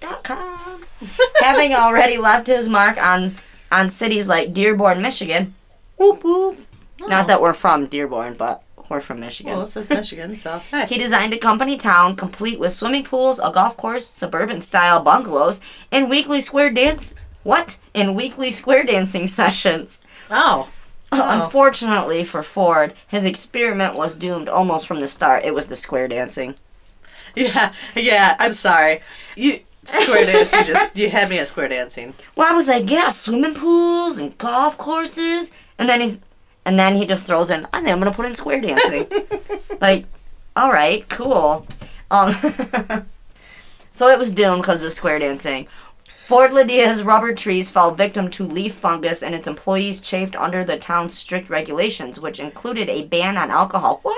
Dot com. Having already left his mark on on cities like Dearborn, Michigan. Whoop whoop. Not that oh. we're from Dearborn, but we're from Michigan. Well, is Michigan, so hey. He designed a company town complete with swimming pools, a golf course, suburban style bungalows, and weekly square dance. What? And weekly square dancing sessions. Oh. Uh, oh. Unfortunately for Ford, his experiment was doomed almost from the start. It was the square dancing. Yeah, yeah. I'm sorry. You square dancing just you had me at square dancing. Well, I was like, yeah, swimming pools and golf courses, and then he's, and then he just throws in, I think I'm gonna put in square dancing. like, all right, cool. Um, so it was doomed because of the square dancing. Ford Lydia's rubber trees fell victim to leaf fungus, and its employees chafed under the town's strict regulations, which included a ban on alcohol. What?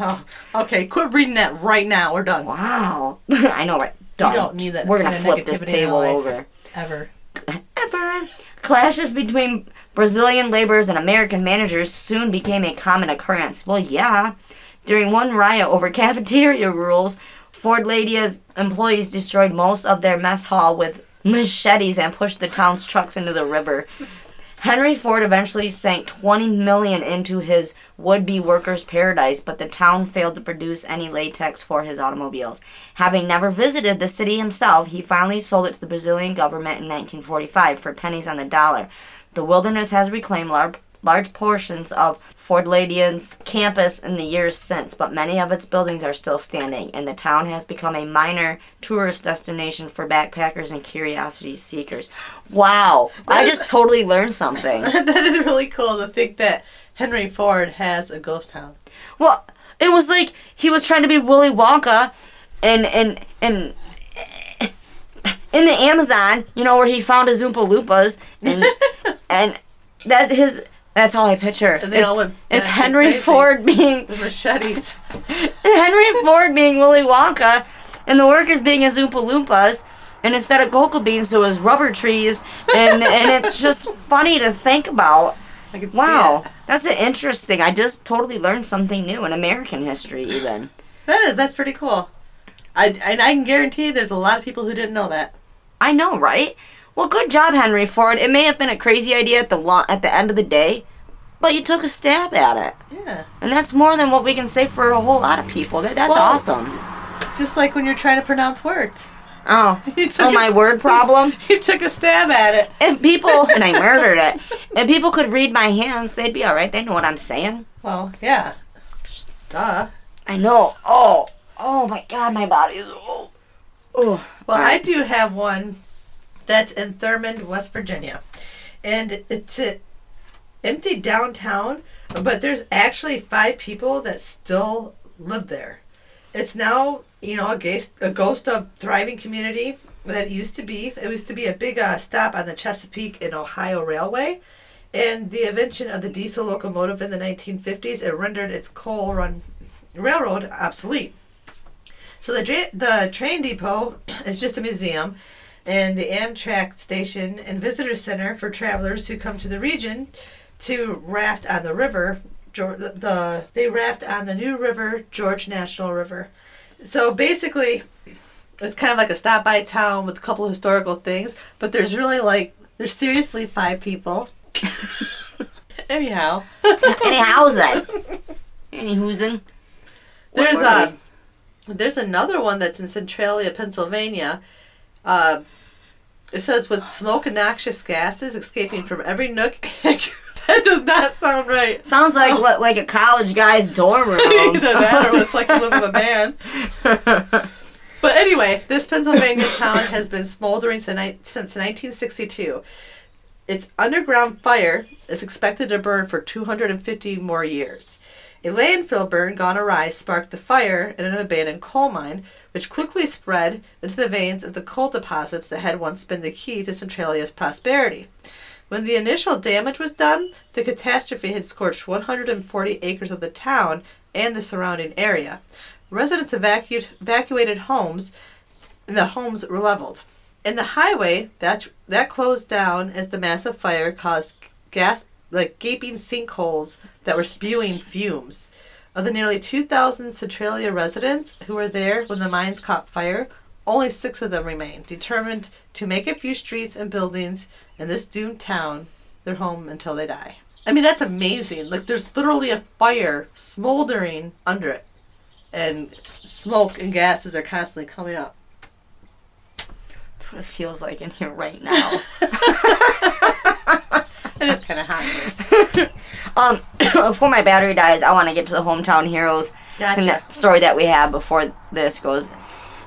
Oh, okay, quit reading that right now. We're done. Wow. I know, right? Done. don't need that We're gonna flip this negativity in your table over. Ever. ever. Clashes between Brazilian laborers and American managers soon became a common occurrence. Well, yeah. During one riot over cafeteria rules, Ford Ladia's employees destroyed most of their mess hall with machetes and pushed the town's trucks into the river. Henry Ford eventually sank 20 million into his would-be workers' paradise, but the town failed to produce any latex for his automobiles. Having never visited the city himself, he finally sold it to the Brazilian government in 1945 for pennies on the dollar. The wilderness has reclaimed large portions of Ford Ladian's campus in the years since, but many of its buildings are still standing, and the town has become a minor tourist destination for backpackers and curiosity seekers. Wow, I just totally learned something. that is really cool to think that Henry Ford has a ghost town. Well, it was like he was trying to be Willy Wonka, and and and in the Amazon, you know, where he found his Oompa Loompas, and and that's his. That's all I picture. They Is, all is Henry crazy. Ford being The machetes. Henry Ford being Willy Wonka, and the workers being his Oompa Loompas, and instead of cocoa beans, it was rubber trees, and and it's just funny to think about. I can see Wow, that's interesting. I just totally learned something new in American history, even. That is. That's pretty cool. I and I can guarantee there's a lot of people who didn't know that. I know, right? Well, good job, Henry Ford. It may have been a crazy idea at the lo- at the end of the day, but you took a stab at it, Yeah. and that's more than what we can say for a whole lot of people. That that's Well- awesome. Just like when you're trying to pronounce words. Oh, oh, my a- word problem. He took a stab at it. If people and I murdered it, if people could read my hands, they'd be all right. They know what I'm saying. Well, yeah. Duh. I know. Oh, oh my God, my body is. Oh, oh. Well, All I do have one that's in Thurmond, West Virginia. And it's a empty downtown, but there's actually five people that still live there. It's now, you know, a ghost, a ghost of thriving community that it used to be. It used to be a big uh, stop on the Chesapeake and Ohio Railway. And the invention of the diesel locomotive in the 1950s, it rendered its coal run railroad obsolete. So the dra- the train depot is just a museum, and the Amtrak station and visitor center for travelers who come to the region to raft on the river. The, the they raft on the New River Gorge National River. So basically, it's kind of like a stop by town with a couple of historical things, but there's really like there's seriously five people. Anyhow, Anyhow's that? Any whoozin'? There's a there's another one that's in Centralia, Pennsylvania. Uh, it says with smoke and noxious gases escaping from every nook. that does not sound right. Sounds like oh. li- like a college guy's dorm room. Either that or it's like you live with a man. But anyway, this Pennsylvania town has been smoldering sin- since 1962. Its underground fire is expected to burn for 250 more years. A landfill burn gone awry sparked the fire in an abandoned coal mine, which quickly spread into the veins of the coal deposits that had once been the key to Centralia's prosperity. When the initial damage was done, the catastrophe had scorched 140 acres of the town and the surrounding area. Residents evacu- evacuated homes, and the homes were leveled. In the highway, that that closed down as the massive fire caused gas like gaping sinkholes that were spewing fumes. Of the nearly 2,000 Centralia residents who were there when the mines caught fire, only six of them remained, determined to make a few streets and buildings in this doomed town their home until they die. I mean, that's amazing. Like, there's literally a fire smoldering under it, and smoke and gases are constantly coming up. That's what it feels like in here right now. It is kind of hot here. um, before my battery dies, I want to get to the hometown heroes and Gotcha. that story that we have before this goes,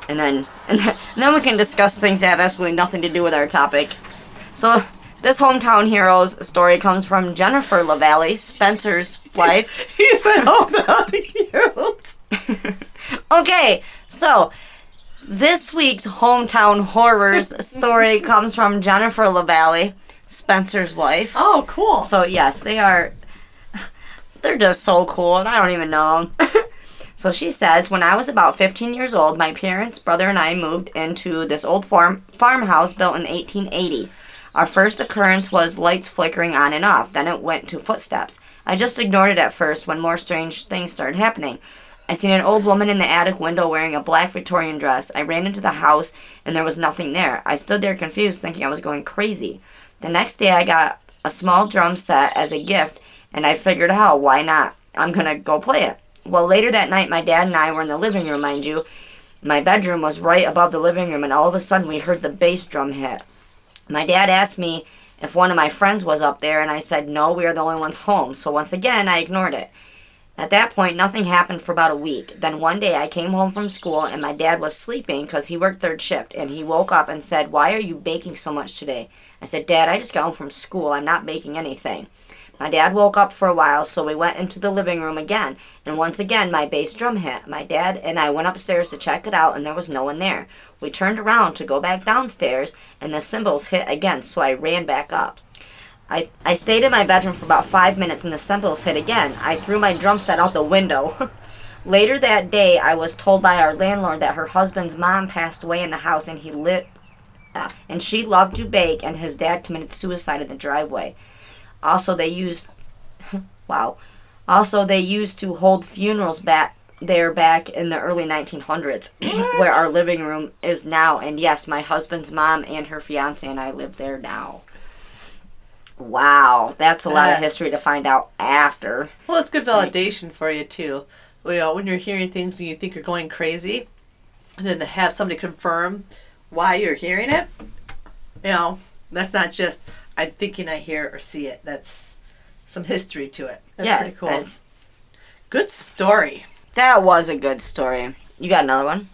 and then and then, we can discuss things that have absolutely nothing to do with our topic. So. This hometown heroes story comes from Jennifer LaValle, Spencer's wife. He said, "Oh no, heroes." Okay, so this week's hometown horrors story comes from Jennifer LaValle, Spencer's wife. Oh, cool. So yes, they are. They're just so cool, and I don't even know so she says, when I was about 15 years old, my parents, brother, and I moved into this old farm farmhouse built in 1880. Our first occurrence was lights flickering on and off. Then it went to footsteps. I just ignored it at first when more strange things started happening. I seen an old woman in the attic window wearing a black Victorian dress. I ran into the house and there was nothing there. I stood there confused, thinking I was going crazy. The next day, I got a small drum set as a gift, and I figured out why not? I'm gonna go play it. Well, later that night, my dad and I were in the living room, mind you. My bedroom was right above the living room, and all of a sudden, we heard the bass drum hit. My dad asked me if one of my friends was up there, and I said no, we are the only ones home. So once again, I ignored it. At that point, nothing happened for about a week. Then one day, I came home from school, and my dad was sleeping because he worked third shift, and he woke up and said, Why are you baking so much today? I said, Dad, I just got home from school. I'm not baking anything. My dad woke up for a while, so we went into the living room again. And once again, my bass drum hit. My dad and I went upstairs to check it out, and there was no one there. We turned around to go back downstairs, and the cymbals hit again, so I ran back up. I, I stayed in my bedroom for about five minutes, and the cymbals hit again. I threw my drum set out the window. Later that day, I was told by our landlord that her husband's mom passed away in the house, and he lit, uh, and she loved to bake, and his dad committed suicide in the driveway. Also, they used, wow. Also, they used to hold funerals back there back in the early 1900s, where our living room is now. And yes, my husband's mom and her fiance and I live there now. Wow, that's a lot of history to find out after. Well, it's good validation for you too. You know, when you're hearing things and you think you're going crazy, and then to have somebody confirm why you're hearing it, you know, that's not just I'm thinking I hear or see it. That's some history to it. That's yeah, pretty cool. that's- Good story. that was a good story. You got another one?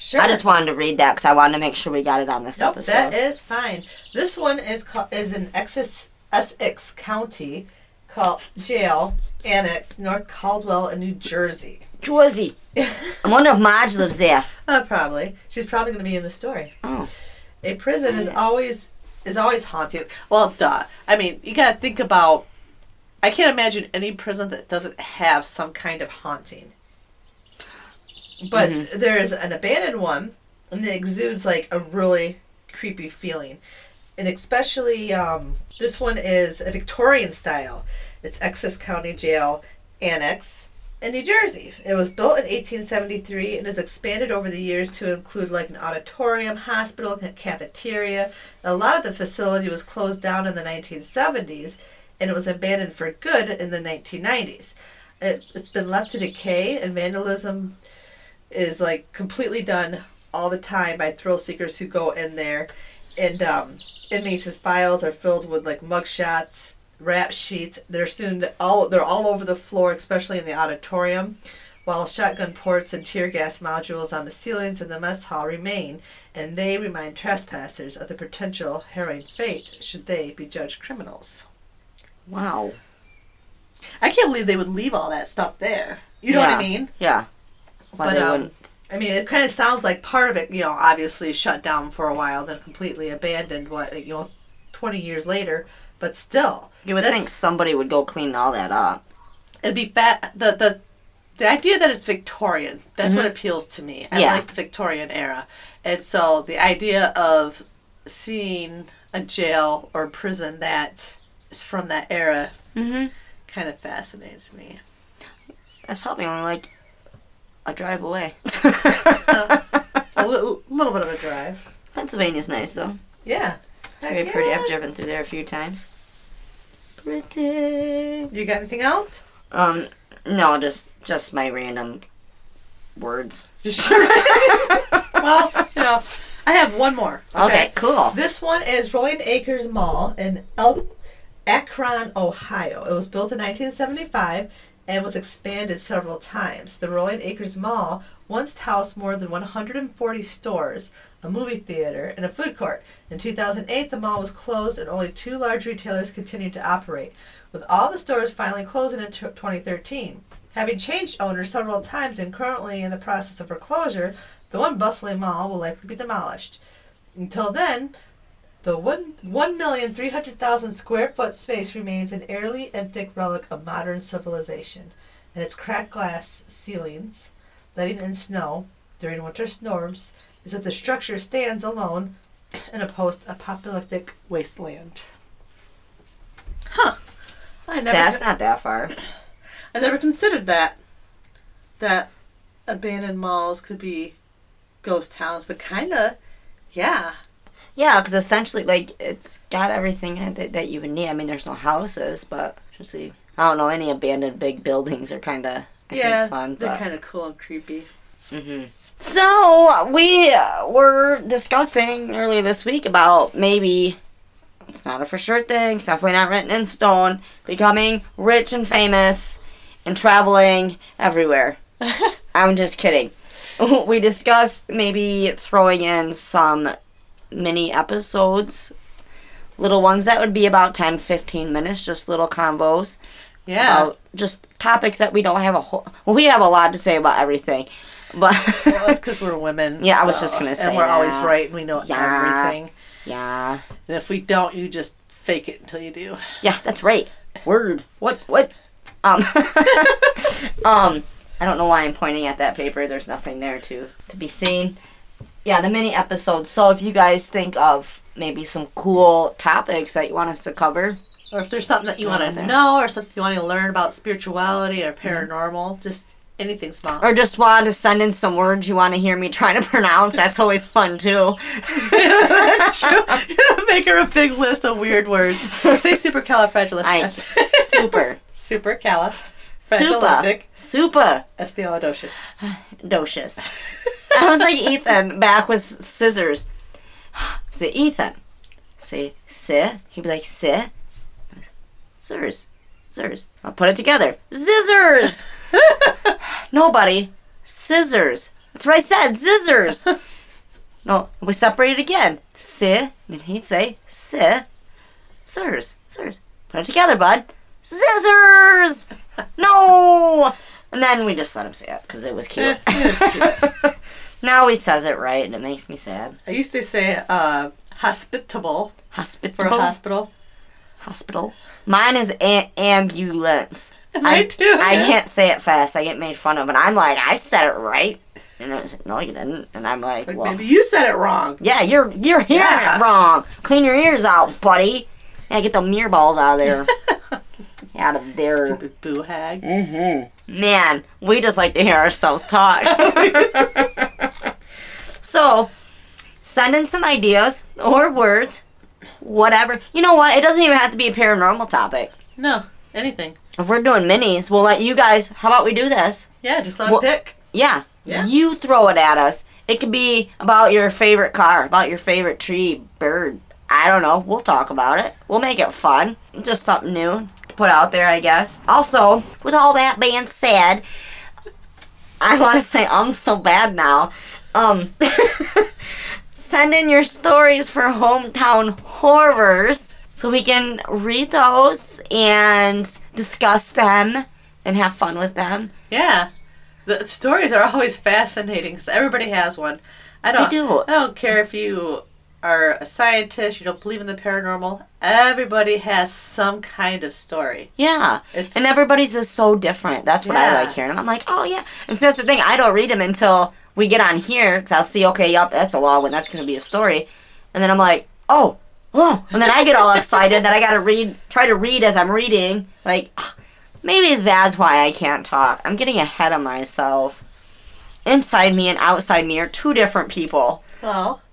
Sure. I just wanted to read that because I wanted to make sure we got it on this Nope, episode. that is fine. This one is called, is in Essex, Essex County, called Jail Annex, North Caldwell, in New Jersey. Jersey. I wonder if Marge lives there. Uh, probably. She's probably going to be in the story. Oh. A prison is always is always haunted. Well, duh. I mean, you got to think about. I can't imagine any prison that doesn't have some kind of haunting. But there is an abandoned one, and it exudes like a really creepy feeling, and especially um, this one is a Victorian style. It's Essex County Jail Annex in New Jersey. It was built in 1873 and has expanded over the years to include like an auditorium, hospital, ca- cafeteria. A lot of the facility was closed down in the 1970s and it was abandoned for good in the 1990s. It, it's been left to decay and vandalism is like completely done all the time by thrill seekers who go in there. And um, inmates' files are filled with like mugshots, rap sheets. They're soon all they're all over the floor, especially in the auditorium. While shotgun ports and tear gas modules on the ceilings in the mess hall remain, and they remind trespassers of the potential harrowing fate should they be judged criminals. Wow. I can't believe they would leave all that stuff there. You know what I mean? Yeah. Why But, um. I mean, it kind of sounds like part of it, you know, obviously shut down for a while, then completely abandoned. What you know, twenty years later, but still, You would think somebody would go clean all that up. it'd be fat. The the the idea that it's Victorian that's what appeals to me. I Mm-hmm. Yeah. like the Victorian era, and so the idea of seeing a jail or prison that is from that era Mm-hmm. kind of fascinates me. That's probably only like a drive away. A little, little bit of a drive. Pennsylvania's nice though. Yeah. Very Heck pretty. yeah. I've driven through there a few times. Pretty. You got anything else? Um, no, just just my random words. Well, you know, I have one more. Okay, cool. This one is Rolling Acres Mall in El- Akron, Ohio. It was built in 1975 and was expanded several times. The Rolling Acres Mall once housed more than 140 stores, a movie theater, and a food court. In 2008, the mall was closed and only two large retailers continued to operate, with all the stores finally closing in t- 2013. Having changed owners several times and currently in the process of foreclosure, the one bustling mall will likely be demolished. Until then, the one one million three hundred thousand square foot space remains an and thick relic of modern civilization, and its cracked glass ceilings, letting in snow during winter storms, is that the structure stands alone in a post-apocalyptic wasteland. Huh? I never. That's not that far. I never considered that. That abandoned malls could be ghost towns, but kind of, yeah. Yeah, because essentially, like, it's got everything in it that, that you would need. I mean, there's no houses, but just see, I don't know, any abandoned big buildings are kind of yeah, fun. they're kind of cool and creepy. hmm So we uh, were discussing earlier this week about maybe it's not a for sure thing. It's definitely not written in stone. Becoming rich and famous and traveling everywhere. I'm just kidding. We discussed maybe throwing in some mini episodes little ones that would be about 10, 15 minutes, just little combos Yeah. about just topics that we don't have a whole. Well, we have a lot to say about everything, but well, that's because we're women. Yeah, I was just gonna say And we're always right and we know Yeah. everything. yeah, And if we don't, you just fake it until you do. yeah, that's right. Word. What? What? Um. um. I don't know why I'm pointing at that paper. There's nothing there to to be seen. Yeah, the mini episodes. So if you guys think of maybe some cool topics that you want us to cover, Or if there's something that you want to know or something you want to learn about spirituality or paranormal, just anything small. or just want to send in some words you want to hear me try to pronounce, that's always fun too. That's true. Make her a big list of weird words. Say supercalifragilistic. Super. supercalifragilistic. Super. Espialidocious. Docious. I was like Ethan back with scissors. Say Ethan. Say sit. He'd be like sit. Scissors. Scissors. I'll put it together. Scissors. Nobody. Scissors. That's what I said. Scissors. No, we separated again. Sit. And he'd say sit. Scissors. Scissors. Put it together, bud. Scissors. No. And then we just let him say it because it was cute. now he says it right, and it makes me sad. I used to say uh, hospitable for Hospitable. a hospital. hospital. Mine is a- ambulance. I, too, I yeah. can't say it fast. I get made fun of, and I'm like, I said it right, and I was like, no, you didn't. And I'm like, Like well, maybe you said it wrong. yeah, you're you're hearing Yeah. it wrong. Clean your ears out, buddy. Yeah, get the mirror balls out of there. Out of their Stupid boo hag. Mm-hmm. Man, we just like to hear ourselves talk. so, send in some ideas or words, whatever. You know what? It doesn't even have to be a paranormal topic. No, anything. If we're doing minis, we'll let you guys. How about we do this? Yeah, just let Well- pick. Yeah. Yeah. You throw it at us. It could be about your favorite car, about your favorite tree, bird. I don't know. We'll talk about it. We'll make it fun. Just something new put out there, I guess. Also, with all that being said, I want to say I'm so bad now. Um, send in your stories for hometown horrors so we can read those and discuss them and have fun with them. Yeah. The stories are always fascinating because everybody has one. I don't. do. I don't care if you are a scientist, you don't believe in the paranormal. Everybody has some kind of story. Yeah. It's And everybody's is so different. That's what I like hearing. And I'm like, oh yeah. And so that's the thing. I don't read them until we get on here because I'll see, okay, yup, that's a long one. That's going to be a story. And then I'm like, oh, oh. And then I get all excited that I got to read, try to read as I'm reading. Like, ah, maybe that's why I can't talk. I'm getting ahead of myself. Inside me and outside me are two different people. well.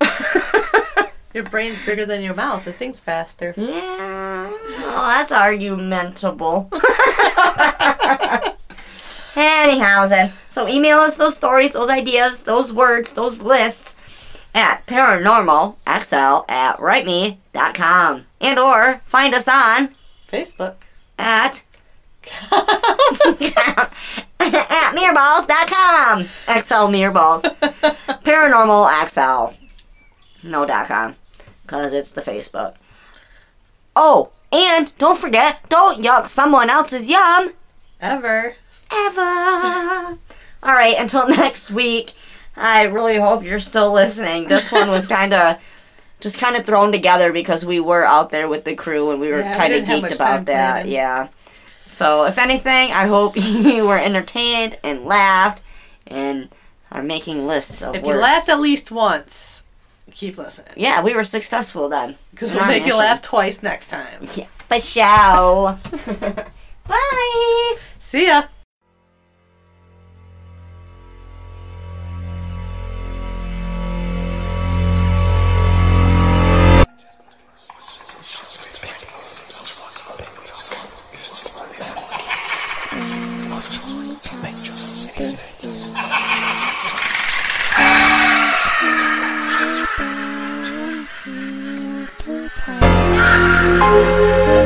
your brain's bigger than your mouth. It thinks faster. Yeah, well, that's argumentable. Anyhow, then, so email us those stories, those ideas, those words, those lists at paranormalxl at writeme.com. And or find us on Facebook. at at mirrorballs.com. XL mirrorballs. Paranormal XL. No dot com. Because it's the Facebook. Oh, and don't forget, don't yuck someone else's yum Ever. ever. All right, until next week. I really hope you're still listening. This one was kind of just kind of thrown together because we were out there with the crew and we were Yeah, kind of didn't have much geeked about that. planning. Yeah. So, if anything, I hope you were entertained and laughed and are making lists of If words. you laughed at least once, keep listening. yeah, we were successful then. Because we'll make you laugh twice next time. Yeah, for show. Bye. See ya. Oh,